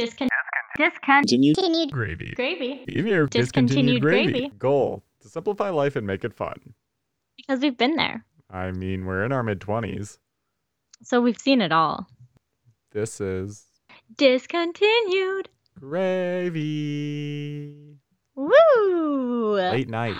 Discon- discontinued Continued Gravy. gravy Even your Discontinued discontinued gravy. gravy. Goal to simplify life and make it fun. because we've been there. I mean, we're in our mid 20s. So we've seen it all. This is Discontinued. gravy. Woo! Late night.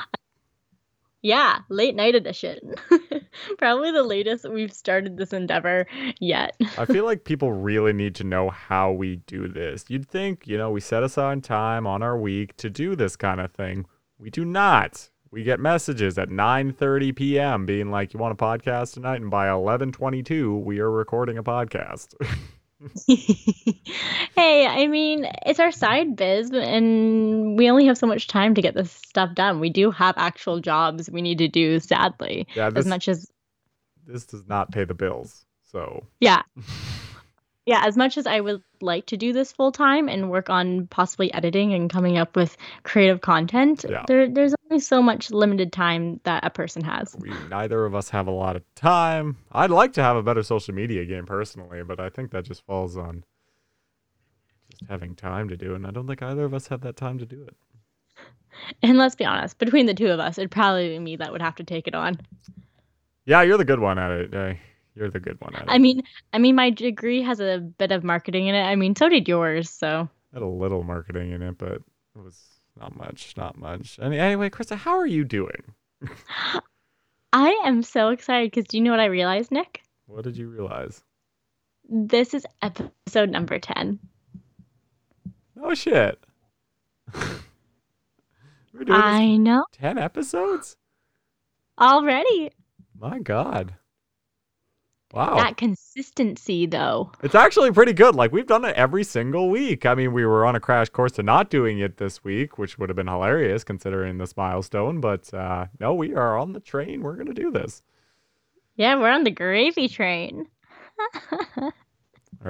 Yeah, late night edition. Probably the latest we've started this endeavor yet. I feel like people really need to know how we do this. You'd think, you know, we set aside time on our week to do this kind of thing. We do not. We get messages at 9:30 p.m. being like, "You want a podcast tonight?" and by 11:22, we are recording a podcast. hey, I mean, it's our side biz, and we only have so much time to get this stuff done. We do have actual jobs we need to do, sadly, yeah, this as much as this does not pay the bills. So, yeah. Yeah, as much as I would like to do this full time and work on possibly editing and coming up with creative content, Yeah. there there's only so much limited time that a person has. we neither of us have a lot of time. I'd like to have a better social media game personally, but I think that just falls on just having time to do it. And I don't think either of us have that time to do it. And let's be honest, between the two of us, it'd probably be me that would have to take it on. Yeah, you're the good one at it. Uh, you're the good one at it. I mean, I mean, my degree has a bit of marketing in it. I mean, so did yours. So had a little marketing in it, but it was not much, not much. Any, anyway, Krista, how are you doing? I am so excited because do you know what I realized, Nick? What did you realize? This is episode number ten. Oh shit. We're doing I know ten episodes? already. My god. Wow. That consistency, though. It's actually pretty good. Like we've done it every single week. I mean, we were on a crash course to not doing it this week, which would have been hilarious considering this milestone. But uh, no, we are on the train. We're gonna do this. Yeah, we're on the gravy train. All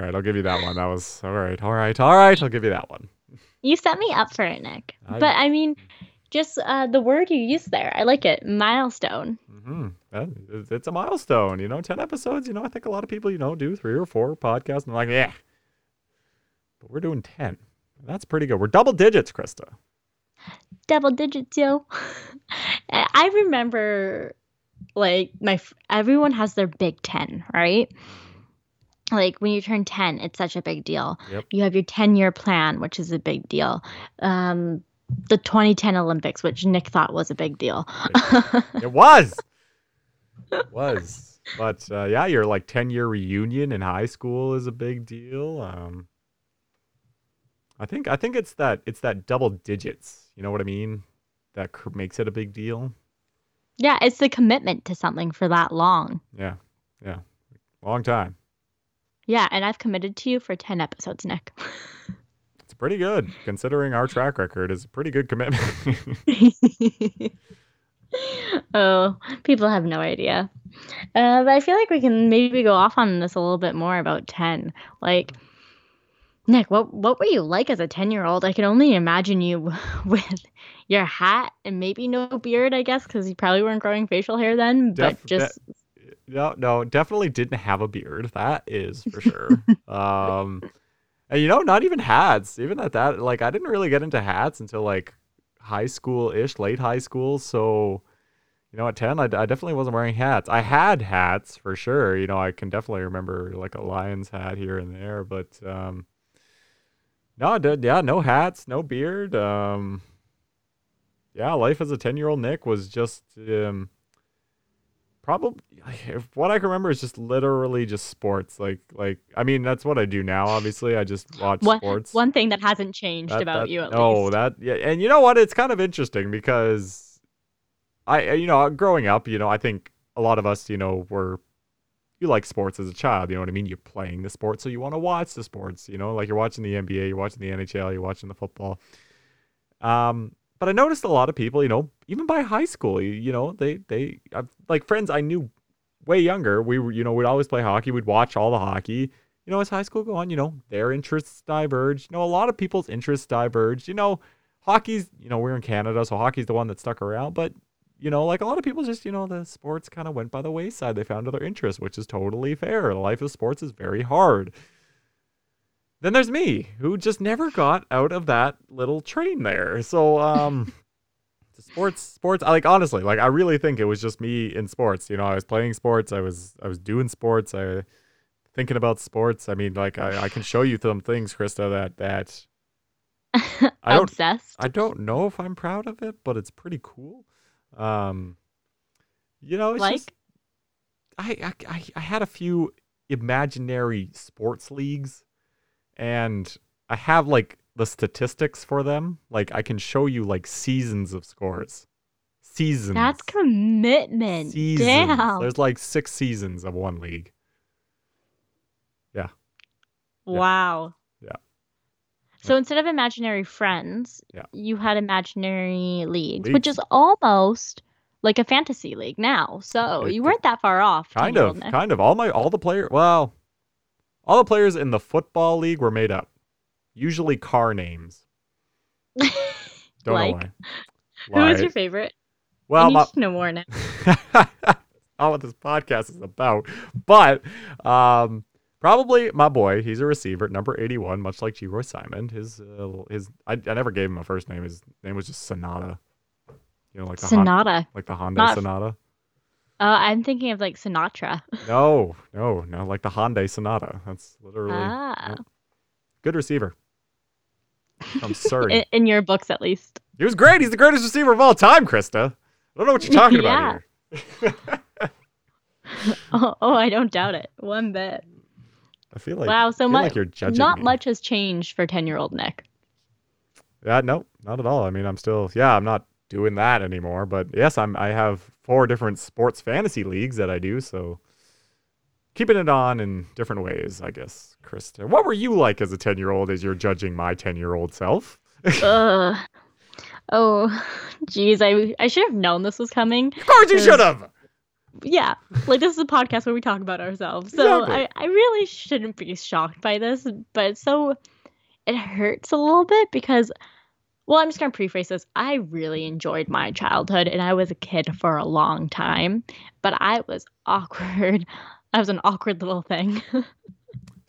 right, I'll give you that one. That was all right. All right. All right. I'll give you that one. You set me up for it, Nick. I- But I mean, just uh, the word you use there, I like it. Milestone. Mm-hmm. It's a milestone. You know, ten episodes. You know, I think a lot of people, you know, do three or four podcasts and they're like, yeah. But we're doing ten. That's pretty good. We're double digits, Krista. Double digits, yo. I remember, like my everyone has their Big Ten, right? Like when you turn ten, it's such a big deal. Yep. You have your ten-year plan, which is a big deal. Um, the 2010 Olympics, which Nick thought was a big deal. It was. it was. But uh, yeah, your like 10 year reunion in high school is a big deal. Um, I think I think it's that it's that double digits. You know what I mean? That cr- makes it a big deal. yeah, it's the commitment to something for that long. Yeah, yeah, long time. Yeah, and I've committed to you for 10 episodes, Nick. Pretty good considering our track record is a pretty good commitment. oh, people have no idea. Uh, but I feel like we can maybe go off on this a little bit more about 10. Like, Nick, what what were you like as a 10 year old? I can only imagine you with your hat and maybe no beard, I guess, because you probably weren't growing facial hair then, but Def- just. no, no, definitely didn't have a beard. That is for sure. um, and you know, not even hats. Even at that, like, I didn't really get into hats until like high school ish, late high school. So, you know, at ten, I, I definitely wasn't wearing hats. I had hats for sure. You know, I can definitely remember like a Lions hat here and there, but um, no, did yeah, no hats, no beard. Um, yeah, life as a ten year old Nick was just um probably what I can remember is just literally just sports. Like like I mean that's what I do now. Obviously, I just watch One, sports. one thing that hasn't changed That- about that- you at least. oh, least. that yeah, and you know what? It's kind of interesting because I you know growing up, you know, I think a lot of us, you know, were you like sports as a child. You know what I mean? You're playing the sport, so you want to watch the sports. You know, like you're watching the NBA, you're watching the NHL, you're watching the football. Um, but I noticed a lot of people, you know, even by high school, you, know, they they like friends I knew way younger. We were, you know, we'd always play hockey. We'd watch all the hockey. You know, as high school go on, you know, their interests diverged. You know, a lot of people's interests diverged. You know, hockey's, you know, we're in Canada, so hockey's the one that stuck around. But you know, like a lot of people just, you know, the sports kind of went by the wayside. They found other interests, which is totally fair. The life of sports is very hard. then there's me, who just never got out of that little train there. So, um, sports, sports. I like honestly, like I really think it was just me in sports. You know, I was playing sports. I was, I was doing sports. I thinking about sports. I mean, like I, I can show you some things, Krista, that that I don't, Obsessed. I don't know if I'm proud of it, but it's pretty cool. Um, you know, it's like just I, I I I had a few imaginary sports leagues, and I have like the statistics for them. Like I can show you like seasons of scores. Seasons. that's commitment. seasons. Damn. There's like six seasons of one league. Yeah. Wow. Yeah. So instead of imaginary friends, Yeah. you had imaginary leagues, which is almost like a fantasy league now. So It- you weren't that far off. Kind of, kind of. All my all the player well, all the players in the football league were made up. Usually car names. Don't Like? know why. Who was your favorite? well, I need my, to know more now. not what this podcast is about. But um, probably my boy. He's a receiver, number eighty-one, much like Geroy Simon. His uh, his I, I never gave him a first name. His name was just Sonata. You know, like the Hon- Sonata. like the Honda Not- Sonata. Uh, I'm thinking of like Sinatra. No, no, no, like the Hyundai Sonata. That's literally ah, good receiver. From Surrey. in, in your books at least. he was great. He's the greatest receiver of all time, Krista. I don't know what you're talking about here. Oh, oh, I don't doubt it one bit. I feel like wow, so much. like you're judging not me. much has changed for ten-year-old Nick. Yeah, no, not at all. I mean, I'm still, yeah, I'm not doing that anymore. But yes, I'm. I have four different sports fantasy leagues that I do. So keeping it on in different ways, I guess. Krista, what were you like as a ten year old? As you're judging my ten year old self? Ugh. Oh, geez, I I should have known this was coming. Of course, you should have. Yeah, like this is a podcast where we talk about ourselves. So Exactly. I, I really shouldn't be shocked by this, but so it hurts a little bit because, well, I'm just gonna preface this. I really enjoyed my childhood, and I was a kid for a long time, but I was awkward. I was an awkward little thing.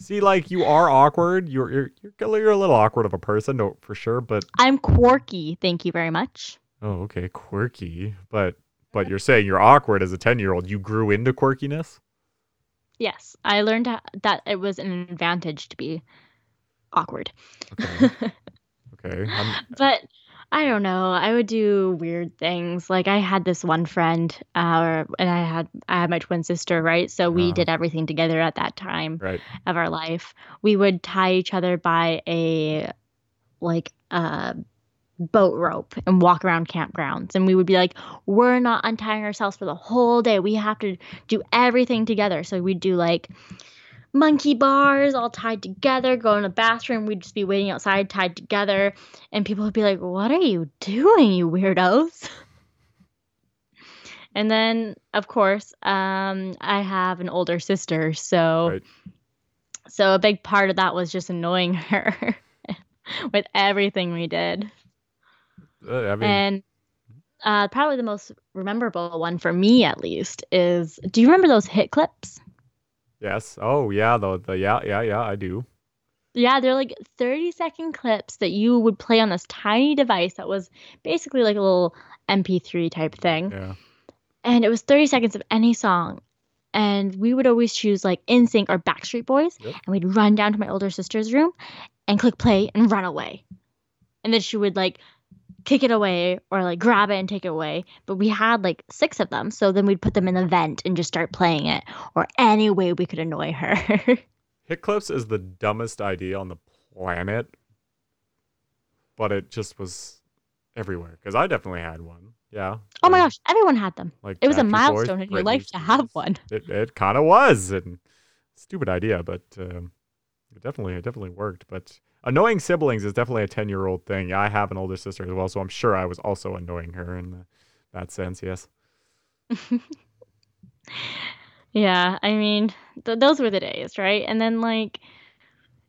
See, like you are awkward. You're you're you're, you're a little awkward of a person, no, for sure. But I'm quirky. Thank you very much. oh, okay, quirky. But but you're saying you're awkward as a ten year old. You grew into quirkiness. Yes, I learned that it was an advantage to be awkward. Okay. okay. I'm, But I don't know. I would do weird things. Like I had this one friend, uh, and I had I had my twin sister, right? So we Uh-huh. did everything together at that time right. of our life. We would tie each other by a like a boat rope and walk around campgrounds, and we would be like, "We're not untying ourselves for the whole day. We have to do everything together." So we'd do like monkey bars all tied together, go in the bathroom, we'd just be waiting outside tied together, and people would be like, What are you doing, you weirdos? And then, of course, um, I have an older sister, so Right. so a big part of that was just annoying her with everything we did. Uh, I mean, And uh, probably the most memorable one for me, at least, is do you remember those hit clips? Yes. Oh, yeah. The the yeah yeah yeah. I do. Yeah, they're like 30 second clips that you would play on this tiny device that was basically like a little MP3 type thing. Yeah. And it was 30 seconds of any song. And we would always choose like NSYNC or Backstreet Boys. Yep. And we'd run down to my older sister's room and click play and run away. And then she would like kick it away or like grab it and take it away. But we had like six of them. So then we'd put them in the vent and just start playing it or any way we could annoy her. Hit clips is the dumbest idea on the planet, but it just was everywhere. Because I definitely had one. Yeah. oh my gosh, everyone had them. Like It was a Backstreet Boys, milestone in your life to have one. It it kind of was, and stupid idea, but um, it definitely it definitely worked. But annoying siblings is definitely a ten year old thing. I have an older sister as well, so I'm sure I was also annoying her in that sense. Yes. Yeah, I mean, th- those were the days, right? And then like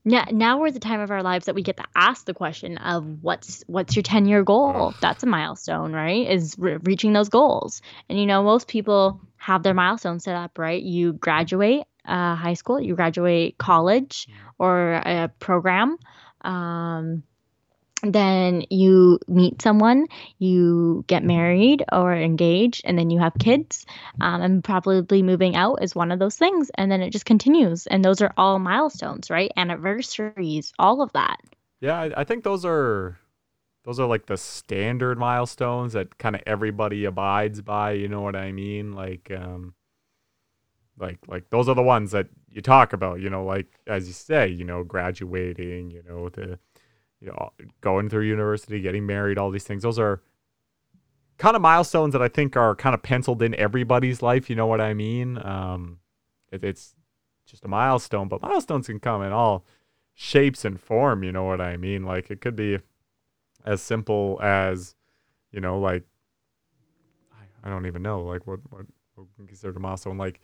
now, now we're at the time of our lives that we get to ask the question of what's what's your 10 year goal? Ugh. That's a milestone, right? Is re- reaching those goals. And you know, most people have their milestones set up, right? You graduate uh, high school, you graduate college or a program. Um, then you meet someone, you get married or engaged, and then you have kids. Um, and probably moving out is one of those things. And then it just continues. And those are all milestones, right? Anniversaries, all of that. Yeah, I, I think those are those are like the standard milestones that kind of everybody abides by. You know what I mean? Like, um, like like those are the ones that you talk about. You know, like as you say, you know, graduating. You know, the you know, going through university, getting married, all these things. Those are kind of milestones that I think are kind of penciled in everybody's life. You know what I mean? Um, it, it's just a milestone, but milestones can come in all shapes and form. You know what I mean? Like it could be as simple as, you know, like I, I don't even know, like what what, what considered a milestone, like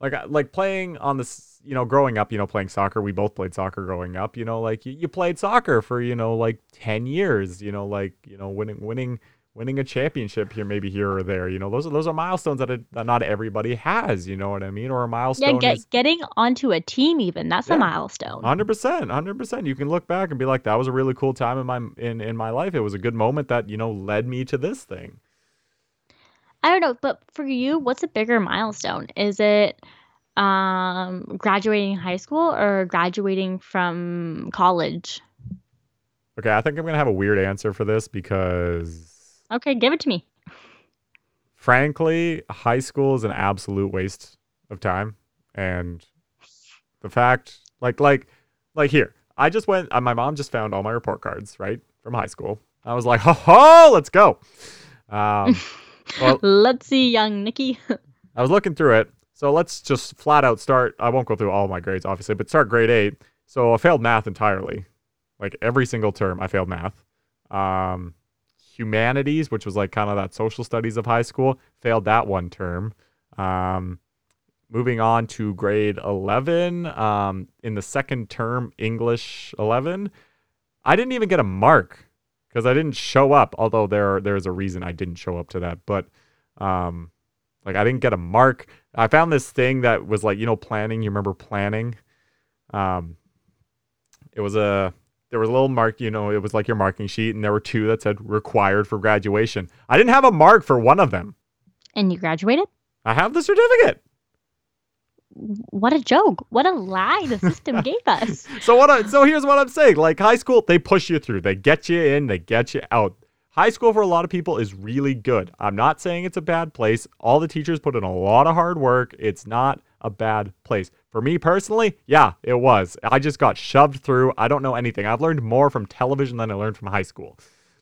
like like playing on this you know growing up you know playing soccer we both played soccer growing up you know like you, you played soccer for you know like 10 years you know like you know winning winning winning a championship here maybe here or there you know those are those are milestones that, it, that not everybody has you know what i mean or a milestone Yeah, get, is, getting onto a team even that's Yeah. a milestone. 100% 100% you can look back and be like that was a really cool time in my in in my life it was a good moment that you know led me to this thing I don't know, but for you, what's a bigger milestone? Is it um, graduating high school or graduating from college? okay i think i'm gonna have a weird answer for this because Okay, give it to me. frankly, high school is an absolute waste of time. And the fact, like, like, like here, I just went. Uh, my mom just found all my report cards, right, from high school. I was like, ho ho, let's go. Um, well, Let's see, young Nikki. I was looking through it. So let's just flat out start. I won't go through all my grades, obviously, but start grade eight. So I failed math entirely. Like every single term, I failed math. Um, humanities, which was like kind of that social studies of high school, failed that one term. Um, moving on to grade 11, um, in the second term, English 11, I didn't even get a mark because I didn't show up. Although there there's a reason I didn't show up to that, but um, like I didn't get a mark. I found this thing that was like you know planning. You remember planning? Um, it was a there was a little mark. You know, it was like your marking sheet, and there were two that said required for graduation. I didn't have a mark for one of them. and you graduated? I have the certificate. What a joke. What a lie the system gave us. So what? I, so here's what I'm saying. Like high school, they push you through. They get you in. They get you out. High school for a lot of people is really good. I'm not saying it's a bad place. All the teachers put in a lot of hard work. It's not a bad place. For me personally, yeah, it was. I just got shoved through. I don't know anything. I've learned more from television than I learned from high school.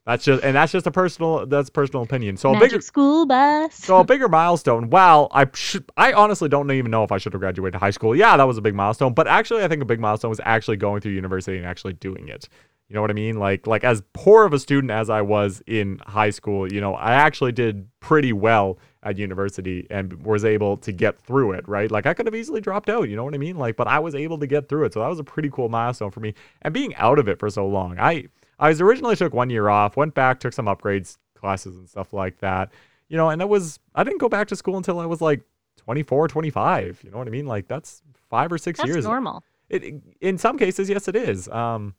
That's just and that's just a personal that's personal opinion. So a bigger school bus. so a bigger milestone. Wow, I should. I honestly don't even know if I should have graduated high school. Yeah, that was a big milestone. But actually, I think a big milestone was actually going through university and actually doing it. You know what I mean? Like, like as poor of a student as I was in high school, you know, I actually did pretty well at university and was able to get through it. Right? Like, I could have easily dropped out. You know what I mean? Like, but I was able to get through it. So that was a pretty cool milestone for me. And being out of it for so long, I I was originally took one year off, went back, took some upgrades classes and stuff like that. You know, and it was I didn't go back to school until I was like 24, 25. You know what I mean? Like that's 5 or 6 That's years. normal. It, it- in some cases, yes it is. Um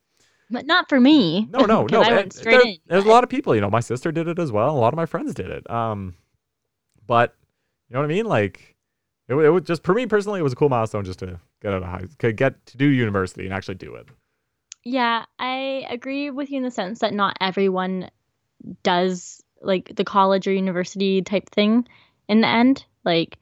But not for me. no, no, no. I went straight there- in. There's a lot of people, you know, my sister did it as well. A lot of my friends did it. Um but you know what I mean? Like it, it was just for me personally, it was a cool milestone just to get out of high, to get to do university and actually do it. Yeah, I agree with you in the sense that not everyone does like the college or university type thing in the end. Like,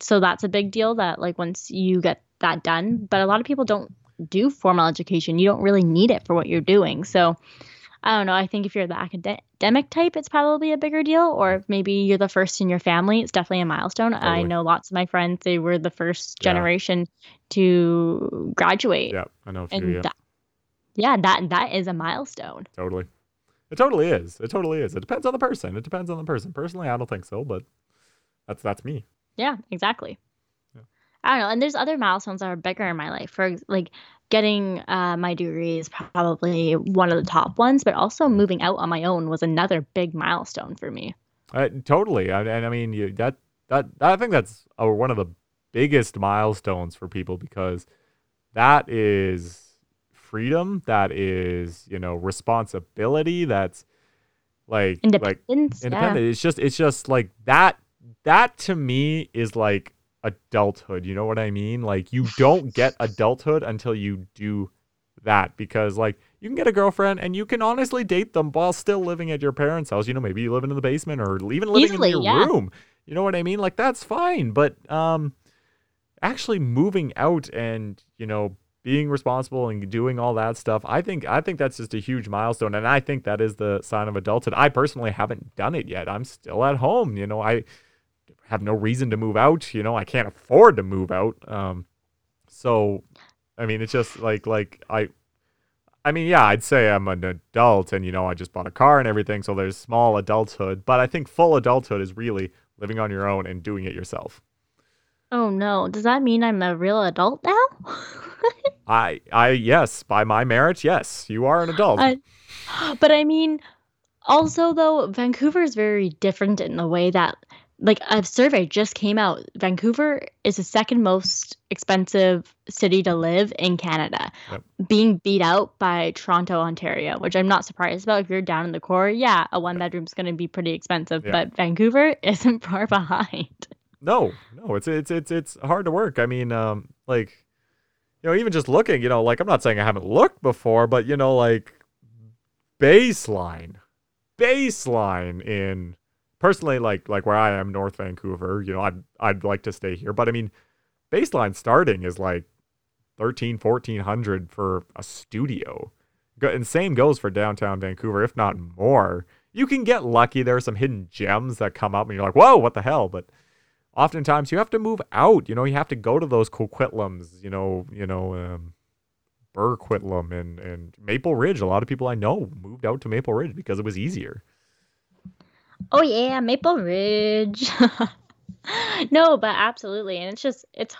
so that's a big deal that like once you get that done, but a lot of people don't do formal education. You don't really need it for what you're doing. So, I don't know. I think if you're the academic type, it's probably a bigger deal. Or maybe you're the first in your family, it's definitely a milestone. I know lots of my friends, they were the first Yeah. generation to graduate. Yeah, I know few, and yeah. that, yeah, that that is a milestone. Totally. It totally is. It totally is. It depends on the person. It depends on the person. Personally, I don't think so, but that's that's me. Yeah, exactly. Yeah. I don't know. And there's other milestones that are bigger in my life. For like getting uh, my degree is probably one of the top ones, but also moving out on my own was another big milestone for me. Uh, totally. I, and I mean, you, that that I think that's uh, one of the biggest milestones for people because that is freedom, that is, you know, responsibility, that's like like Independence. independent. It's just it's just like that that to me is like adulthood. You know what I mean? Like you don't get adulthood until you do that because like you can get a girlfriend and you can honestly date them while still living at your parents' house. You know, maybe you live in the basement or even living Easily, in your yeah. room. You know what I mean? Like that's fine. But um actually moving out and, you know, being responsible and doing all that stuff, I think I think that's just a huge milestone. And I think that is the sign of adulthood. I personally haven't done it yet. I'm still at home. You know, I have no reason to move out. You know, I can't afford to move out. Um so I mean it's just like like I I mean, yeah, I'd say I'm an adult and, you know, I just bought a car and everything. So there's small adulthood. But I think full adulthood is really living on your own and doing it yourself. Oh no, does that mean I'm a real adult now? I, I, yes, by my merit, yes, you are an adult. I, but I mean, also though, Vancouver is very different in the way that, like, a survey just came out. Vancouver is the second most expensive city to live in Canada, Yep. being beat out by Toronto, Ontario, which I'm not surprised about. If you're down in the core, yeah, a one bedroom's going to be pretty expensive, Yeah. but Vancouver isn't far behind. No, no, it's it's it's it's hard to work. I mean, um, like, you know, even just looking, you know, like I'm not saying I haven't looked before, but you know, like baseline, baseline in personally, like like where I am, North Vancouver. You know, I'd I'd like to stay here, but I mean, baseline starting is like 13, 1400 for a studio. And same goes for downtown Vancouver, if not more. You can get lucky. There are some hidden gems that come up, and you're like, "Whoa, what the hell?" But oftentimes you have to move out. You know, you have to go to those Coquitlams, you know, you know, um, Burquitlam and and Maple Ridge. A lot of people I know moved out to Maple Ridge because it was easier. Oh yeah, Maple Ridge. no, but absolutely, and it's just it's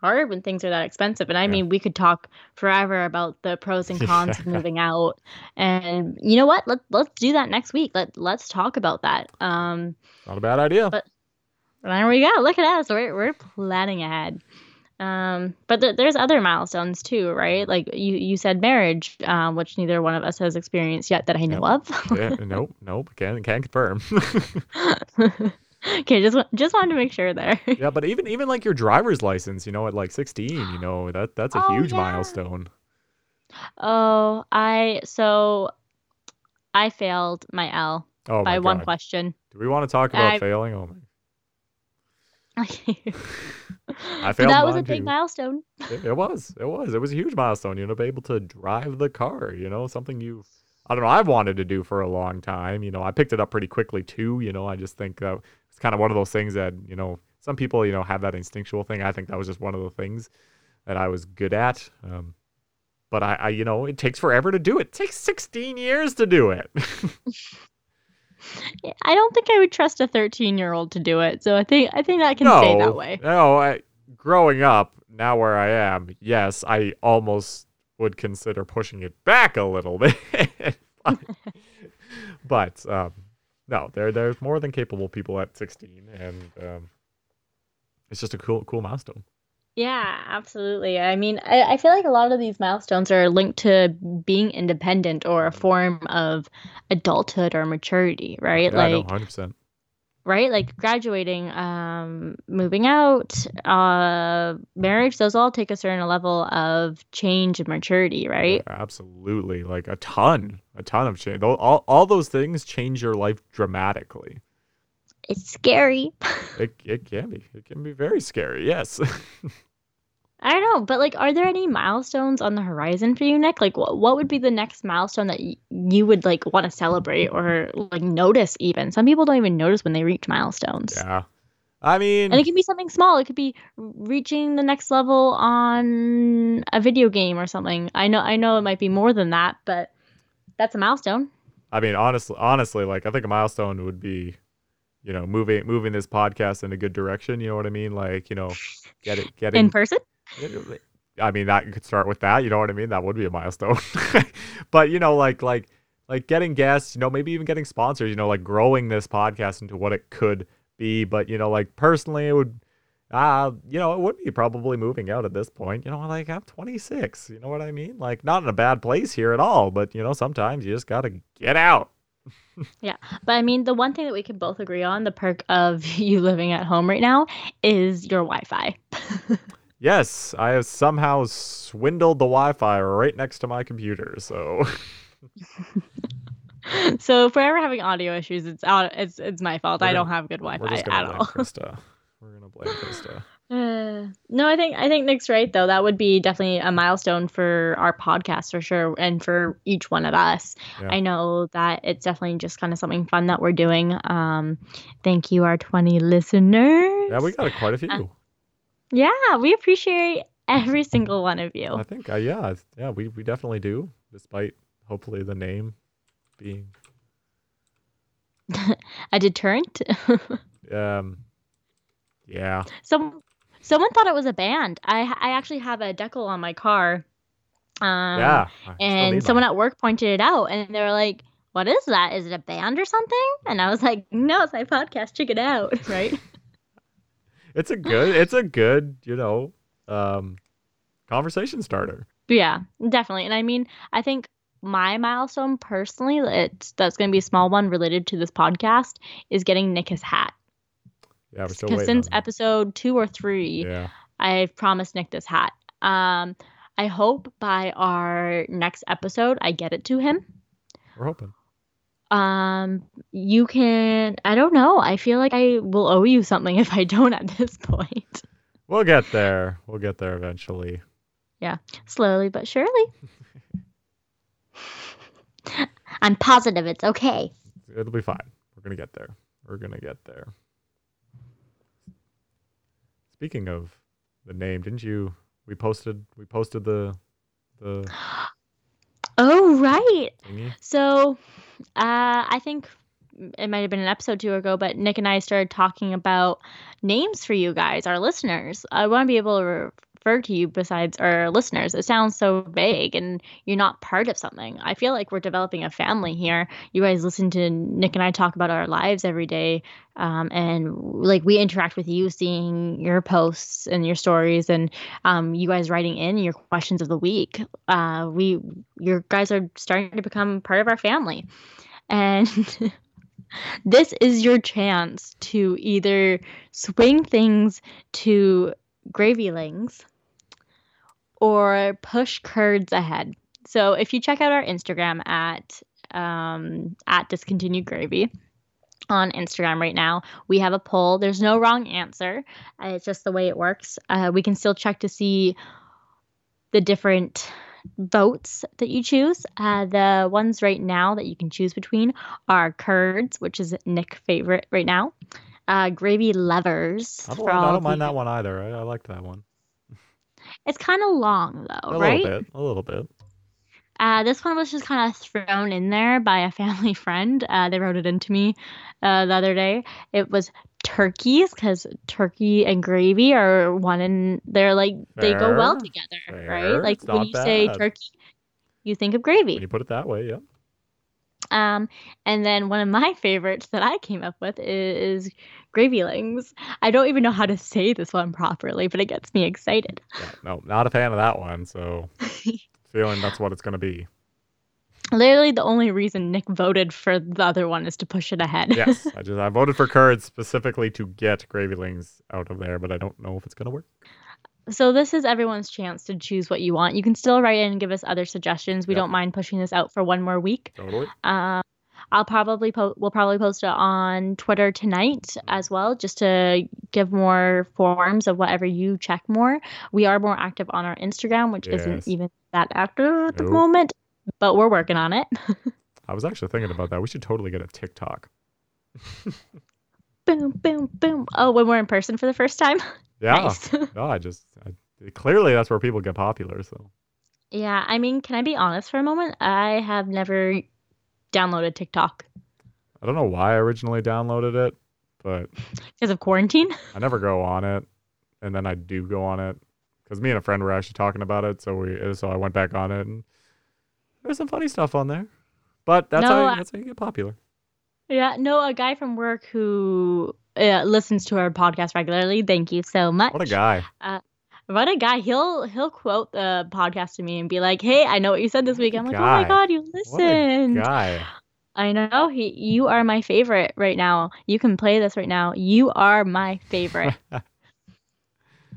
hard when things are that expensive. And I Yeah. mean, we could talk forever about the pros and cons of moving out. And you know what? Let let's do that next week. Let let's talk about that. Um, Not a bad idea. But- there we go. Look at us. We're we're planning ahead. Um, but th- there's other milestones too, right? Like you you said marriage, um, which neither one of us has experienced yet that I know of. yeah, nope, nope, can't can't confirm. okay, just just wanted to make sure there. yeah, but even even like your driver's license, you know, at like 16, you know, that that's a Oh, huge yeah. milestone. Oh, I so I failed my L Oh by my one question. Do we want to talk about I- failing? Oh my. I But failed that was a big milestone. It, it was. It was. It was a huge milestone, you know, to be able to drive the car, you know, something you I don't know, I've wanted to do for a long time. You know, I picked it up pretty quickly too, you know. I just think that it's kind of one of those things that, you know, some people, you know, have that instinctual thing. I think that was just one of the things that I was good at. Um but I, I you know, it takes forever to do it. It takes 16 years to do it. I don't think I would trust a 13 year old to do it. So I think I think that can stay that way. No, I, growing up, now where I am, yes, I almost would consider pushing it back a little bit. but um, no, there there's more than capable people at 16, and um, it's just a cool cool milestone. Yeah, absolutely. I mean, I, I feel like a lot of these milestones are linked to being independent or a form of adulthood or maturity, right? Yeah, no, like 100%. right? Like graduating, um, moving out, uh, marriage, those all take a certain level of change and maturity, right? Absolutely, like a ton, a ton of change. All all those things change your life dramatically. It's scary. It it can be. It can be very scary. Yes. I don't know, but like, are there any milestones on the horizon for you, Nick? Like, what what would be the next milestone that y- you would like want to celebrate or like notice? Even some people don't even notice when they reach milestones. yeah. I mean, And it can be something small. It could be reaching the next level on a video game or something. I know I know it might be more than that, but that's a milestone. I mean, honestly, honestly, like I think a milestone would be, you know, moving moving this podcast in a good direction. You know what I mean? Like, you know, get it, In person? I mean, that could start with that. You know what I mean? That would be a milestone. but you know, like like like getting guests. You know, maybe even getting sponsors. You know, like growing this podcast into what it could be. But you know, like personally, it would. Uh, you know, it would be probably moving out at this point. You know, like I'm 26. You know what I mean? Like not in a bad place here at all, but you know, sometimes you just gotta get out. Yeah, but I mean, the one thing that we can both agree on, the perk of you living at home right now, is your Wi-Fi. Yes, I have somehow swindled the Wi-Fi right next to my computer. So so if we're ever having audio issues, it's out. It's it's my fault. We're I don't have good Wi-Fi gonna at blame all. Krista. We're gonna blame Krista. Uh, no, I think I think Nick's right though. That would be definitely a milestone for our podcast for sure, and for each one of us. Yeah. I know that it's definitely just kind of something fun that we're doing. Um, thank you, our twenty listeners. Yeah, we got quite a few. Yeah, we appreciate every single one of you. I think, uh, yeah, yeah, we, we definitely do, despite hopefully the name being, A deterrent. um, yeah, Some someone thought it was a band. I I actually have a decal on my car. Um, yeah. And someone at work pointed it out and they were like what is that is it a band or something and i was like no it's my podcast check it out right It's a good, it's a good, you know, um, conversation starter. Yeah definitely and i mean i think my milestone personally it's that's going to be a small one related to this podcast is getting nick his hat Yeah, we're still because waiting. since episode two or three yeah, i've promised nick this hat um i hope by our next episode i get it to him we're hoping. Um, you can. I don't know. I feel like I will owe you something if I don't at this point. We'll get there. We'll get there eventually. Yeah, slowly but surely. I'm positive it's okay. It'll be fine. We're gonna get there. We're gonna get there. Speaking of the name, didn't you? We posted. We posted the the Oh right. thingy. So, uh, I think it might have been an episode two ago, but Nick and I started talking about names for you guys, our listeners. I want to be able to refer to you besides our listeners. It sounds so vague, and you're not part of something. I feel like we're developing a family here. You guys listen to Nick and I talk about our lives every day, um, and like we interact with you, seeing your posts and your stories, and um, you guys writing in your questions of the week. Uh, we your guys are starting to become part of our family. And this is your chance to either swing things to Gravylings or push curds ahead. So if you check out our Instagram at um, at discontinued gravy on Instagram right now, we have a poll. There's no wrong answer. Uh, It's just the way it works. Uh, we can still check to see the different votes that you choose. Uh, the ones right now that you can choose between are curds, which is Nick favorite right now. Uh, gravy levers. I don't, I don't mind that one either. I, I liked that one. It's kind of long though, a right? little bit. A little bit. Uh, this one was just kind of thrown in there by a family friend. Uh, they wrote it into me uh, the other day. It was turkeys because turkey and gravy are one and they're like they go well together, fair. right? Like It's when you say turkey, you think of gravy. When you put it that way, yeah. Um, and then one of my favorites that I came up with is, gravylings. I don't even know how to say this one properly, but it gets me excited. yeah. No, not a fan of that one. So feeling that's what it's gonna be. Literally, the only reason Nick voted for the other one is to push it ahead. Yes, I just I voted for curds specifically to get Gravylings out of there, but I don't know if it's gonna work. So this is everyone's chance to choose what you want. You can still write in and give us other suggestions. We Yep. don't mind pushing this out for one more week. Totally. Um, I'll probably po- we'll probably post it on Twitter tonight as well, just to give more forms of whatever you check more. We are more active on our Instagram, which Yes. isn't even that active at the Nope. moment, but we're working on it. I was actually thinking about that. We should totally get a TikTok. boom, boom, boom. Oh, when we're in person for the first time. Yeah. Nice. No, I just I, clearly that's where people get popular. So yeah, I mean, can I be honest for a moment? I have never downloaded TikTok I don't know why I originally downloaded it, but because of quarantine. I never go on it, and then I do go on it because me and a friend were actually talking about it. So we so I went back on it, and there's some funny stuff on there. But that's No, how you, that's how you get popular. Yeah, no, a guy from work who uh, listens to our podcast regularly. Thank you so much. What a guy. What a guy. He'll he'll quote the podcast to me and be like, "Hey, I know what you said this week." I'm like, "Oh my god, you What a listened." guy. I know. He you are my favorite right now. You can play this right now. You are my favorite.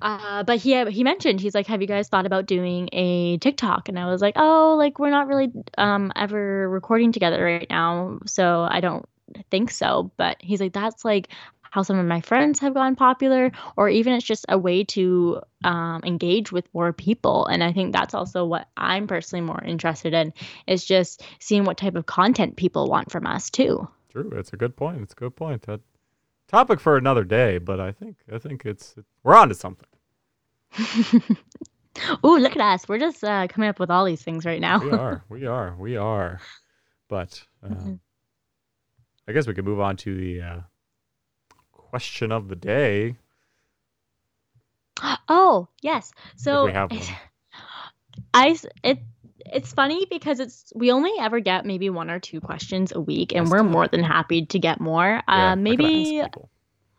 Uh, but he he mentioned he's like, have you guys thought about doing a TikTok? And I was like, oh, like we're not really um ever recording together right now, so I don't think so. But he's like, that's like how some of my friends have gone popular, or even it's just a way to um, engage with more people. And I think that's also what I'm personally more interested in is just seeing what type of content people want from us too. True. It's a good point. It's a good point. That topic for another day, but I think I think it's we're on to something. Ooh, look at us. We're just uh, coming up with all these things right now. We are. We are. We are. But uh, Mhm. I guess we could move on to the uh, question of the day. Oh, yes. So we have it- one. I it it's funny because it's we only ever get maybe one or two questions a week and That's we're tough. more than happy to get more. Yeah, uh maybe.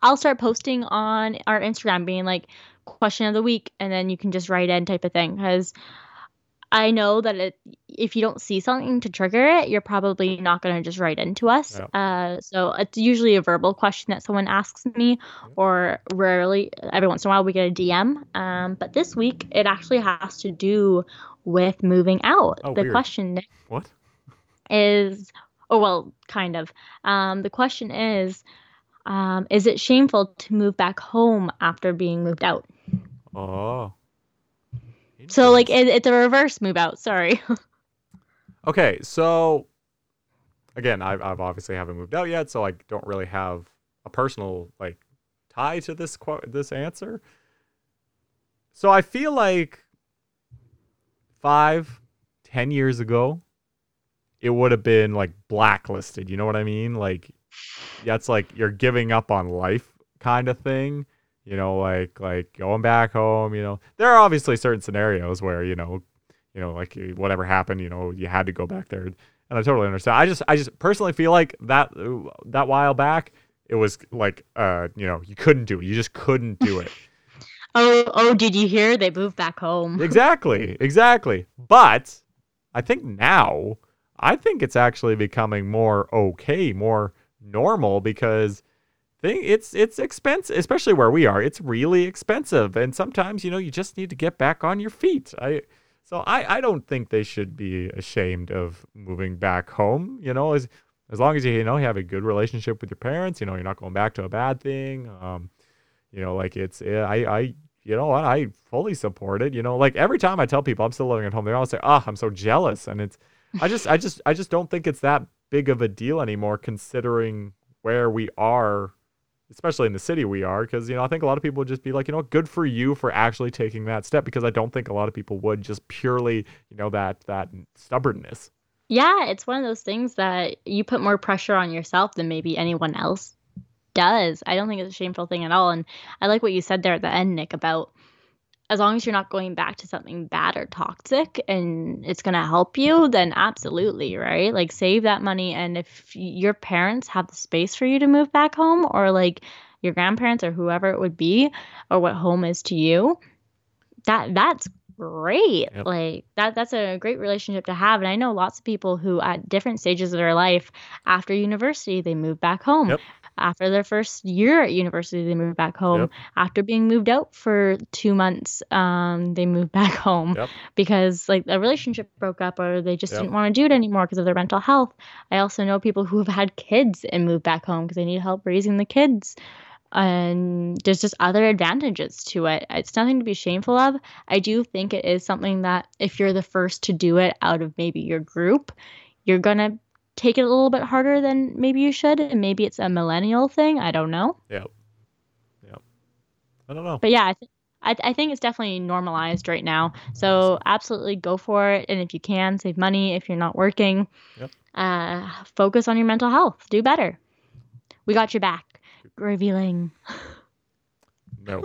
I'll start posting on our Instagram being like question of the week and then you can just write in type of thing cuz I know that it, if you don't see something to trigger it, you're probably not going to just write into us. Uh, so it's usually a verbal question that someone asks me, or rarely, every once in a while, we get a DM. Um, but this week, it actually has to do with moving out. Oh, the weird. question What? is, oh, well, kind of. Um, the question is, um, is it shameful to move back home after being moved out? Oh. So, like, it, it's a reverse move out. Sorry. Okay, so again, I've, I've obviously haven't moved out yet, so I don't really have a personal like tie to this quote, this answer. So I feel like five, ten years ago, it would have been like blacklisted. You know what I mean? Like that's like you're giving up on life kind of thing. You know, like like going back home. You know, there are obviously certain scenarios where you know you know, like whatever happened, you know, you had to go back there, and I totally understand. I just, I just personally feel like that that while back, it was like, uh, you know, you couldn't do it. You just couldn't do it. oh, oh, did you hear? They moved back home. exactly, exactly. But I think now, I think it's actually becoming more okay, more normal because it's it's expensive, especially where we are. It's really expensive, and sometimes you know you just need to get back on your feet. I so I I don't think they should be ashamed of moving back home. You know, as as long as you you know you have a good relationship with your parents, you know you're not going back to a bad thing. Um, you know, like it's eh, I I you know what I fully support it. You know, like every time I tell people I'm still living at home, they always say, "Ah, I'm so jealous," and it's I just I just I just don't think it's that big of a deal anymore, considering where we are, especially in the city we are. Because you know I think a lot of people would just be like, you know, good for you for actually taking that step. Because I don't think a lot of people would just purely you know that that stubbornness. Yeah, it's one of those things that you put more pressure on yourself than maybe anyone else does. I don't think it's a shameful thing at all. And I like what you said there at the end, Nick, about as long as you're not going back to something bad or toxic and it's going to help you, then absolutely, right? Like save that money. And if your parents have the space for you to move back home, or like your grandparents or whoever it would be, or what home is to you, that that's great. Yep. Like that that's a great relationship to have. And I know lots of people who at different stages of their life after university they move back home. Yep. After their first year at university they move back home. Yep. After being moved out for 2 months um they move back home Yep. because like a relationship broke up or they just Yep. didn't want to do it anymore because of their mental health. I also know people who have had kids and moved back home because they need help raising the kids and there's just other advantages to it. It's nothing to be shameful of. I do think it is something that if you're the first to do it out of maybe your group, you're going to take it a little bit harder than maybe you should. And maybe it's a millennial thing. I don't know. Yep. Yep. I don't know. But yeah, I, th- I, I think it's definitely normalized right now. So absolutely go for it. And if you can, save money if you're not working. Yep. Uh, focus on your mental health. Do better. We got your back. Revealing. No.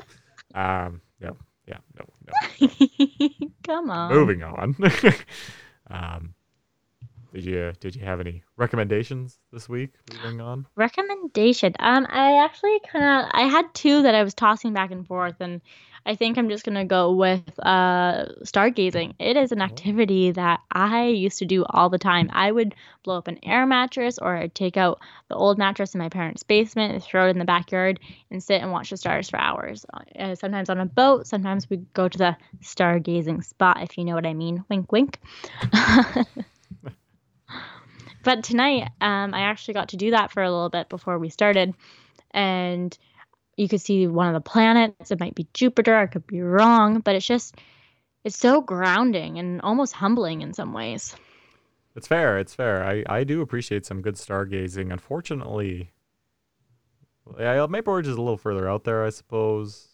Um. No. Yeah. No. No. Come on. Moving on. um. Did you did you have any recommendations this week we bring on? Recommendation. Um, I actually kind of I had two that I was tossing back and forth, and I think I'm just gonna go with uh stargazing. It is an Oh. activity that I used to do all the time. I would blow up an air mattress, or I'd take out the old mattress in my parents' basement and throw it in the backyard and sit and watch the stars for hours. Uh, sometimes on a boat. Sometimes we go to the stargazing spot, if you know what I mean. Wink, wink. But tonight, um, I actually got to do that for a little bit before we started, and you could see one of the planets. It might be Jupiter. I could be wrong, but it's just it's so grounding and almost humbling in some ways. It's fair. It's fair. I, I do appreciate some good stargazing. Unfortunately, yeah, Maple Ridge is a little further out there, I suppose.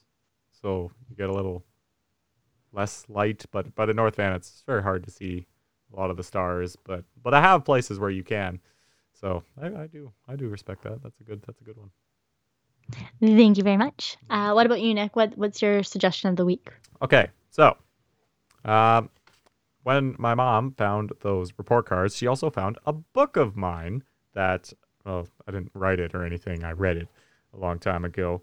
So you get a little less light, but but in North Van, it's very hard to see a lot of the stars. But but I have places where you can. So I, I do I do respect that. That's a good that's a good one. Thank you very much. Uh, what about you, Nick? What what's your suggestion of the week? Okay, so um, when my mom found those report cards, she also found a book of mine that, well, I didn't write it or anything. I read it a long time ago.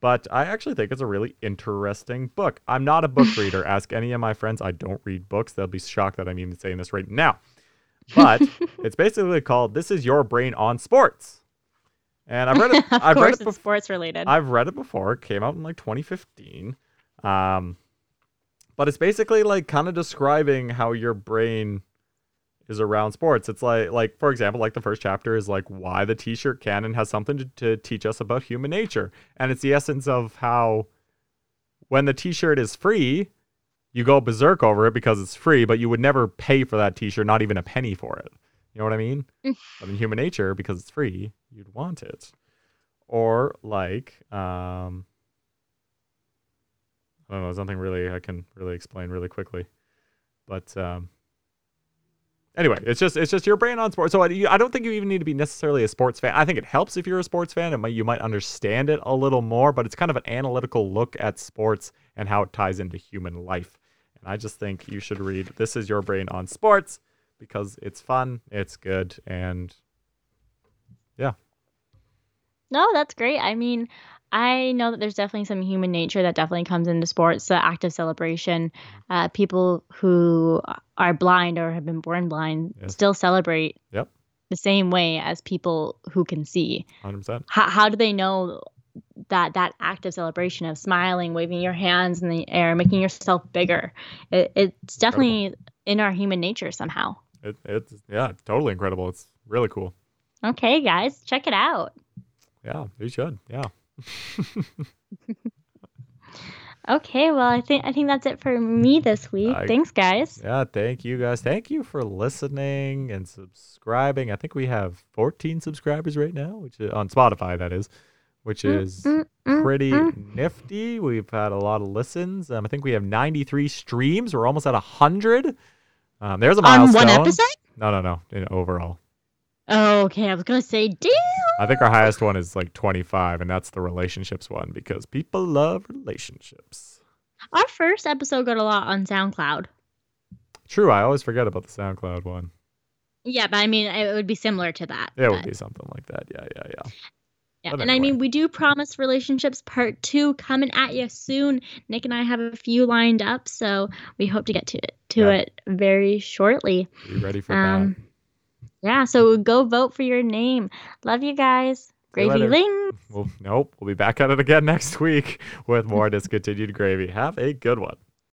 But I actually think it's a really interesting book. I'm not a book reader. Ask any of my friends. I don't read books. They'll be shocked that I'm even saying this right now. But it's basically called "This Is Your Brain on Sports," and I've read it. of I've course, read it it's sports related. I've read it before. It came out in like 2015. Um, but it's basically like kind of describing how your brain is around sports. It's like like for example, like the first chapter is like why the t-shirt cannon has something to, to teach us about human nature. And it's the essence of how when the t-shirt is free, you go berserk over it because it's free, but you would never pay for that t-shirt, not even a penny for it. You know what I mean? but in human nature, because it's free, you'd want it or like um I don't know, there's nothing really I can really explain really quickly. But um anyway, it's just it's just your brain on sports. So I, you- I don't think you even need to be necessarily a sports fan. I think it helps if you're a sports fan. It might you might understand it a little more, but it's kind of an analytical look at sports and how it ties into human life. And I just think you should read This is Your Brain on Sports because it's fun, it's good, and No, that's great. I mean, I know that there's definitely some human nature that definitely comes into sports, the act of celebration. Uh, people who are blind or have been born blind Yes. still celebrate Yep. the same way as people who can see. 100%. How, how do they know that that act of celebration of smiling, waving your hands in the air, making yourself bigger? It, it's definitely in our human nature somehow. It, it's yeah, totally incredible. It's really cool. Okay, guys, check it out. Yeah, you should. Yeah. Okay, well, I think I think that's it for me this week. I- Thanks, guys. Yeah, thank you guys. Thank you for listening and subscribing. I think we have 14 subscribers right now, which is on Spotify that is, which is Mm, mm, pretty mm. nifty. We've had a lot of listens. Um, I think we have 93 streams. We're almost at 100. Um, there's a milestone. On one episode? No, no, no. In overall. Oh, okay. I was gonna say, damn. I think our highest one is like 25, and that's the relationships one because people love relationships. Our first episode got a lot on SoundCloud. True, I always forget about the SoundCloud one. Yeah, but I mean, it would be similar to that. Yeah, It would be something like that. Yeah, yeah, yeah. Yeah, But and I mean, we do promise relationships part two coming at you soon. Nick and I have a few lined up, so we hope to get to it to Yeah. it very shortly. Are you ready for Um, yeah, so go vote for your name. Love you guys. Gravy ling. Well, nope. We'll be back at it again next week with more discontinued gravy. Have a good one.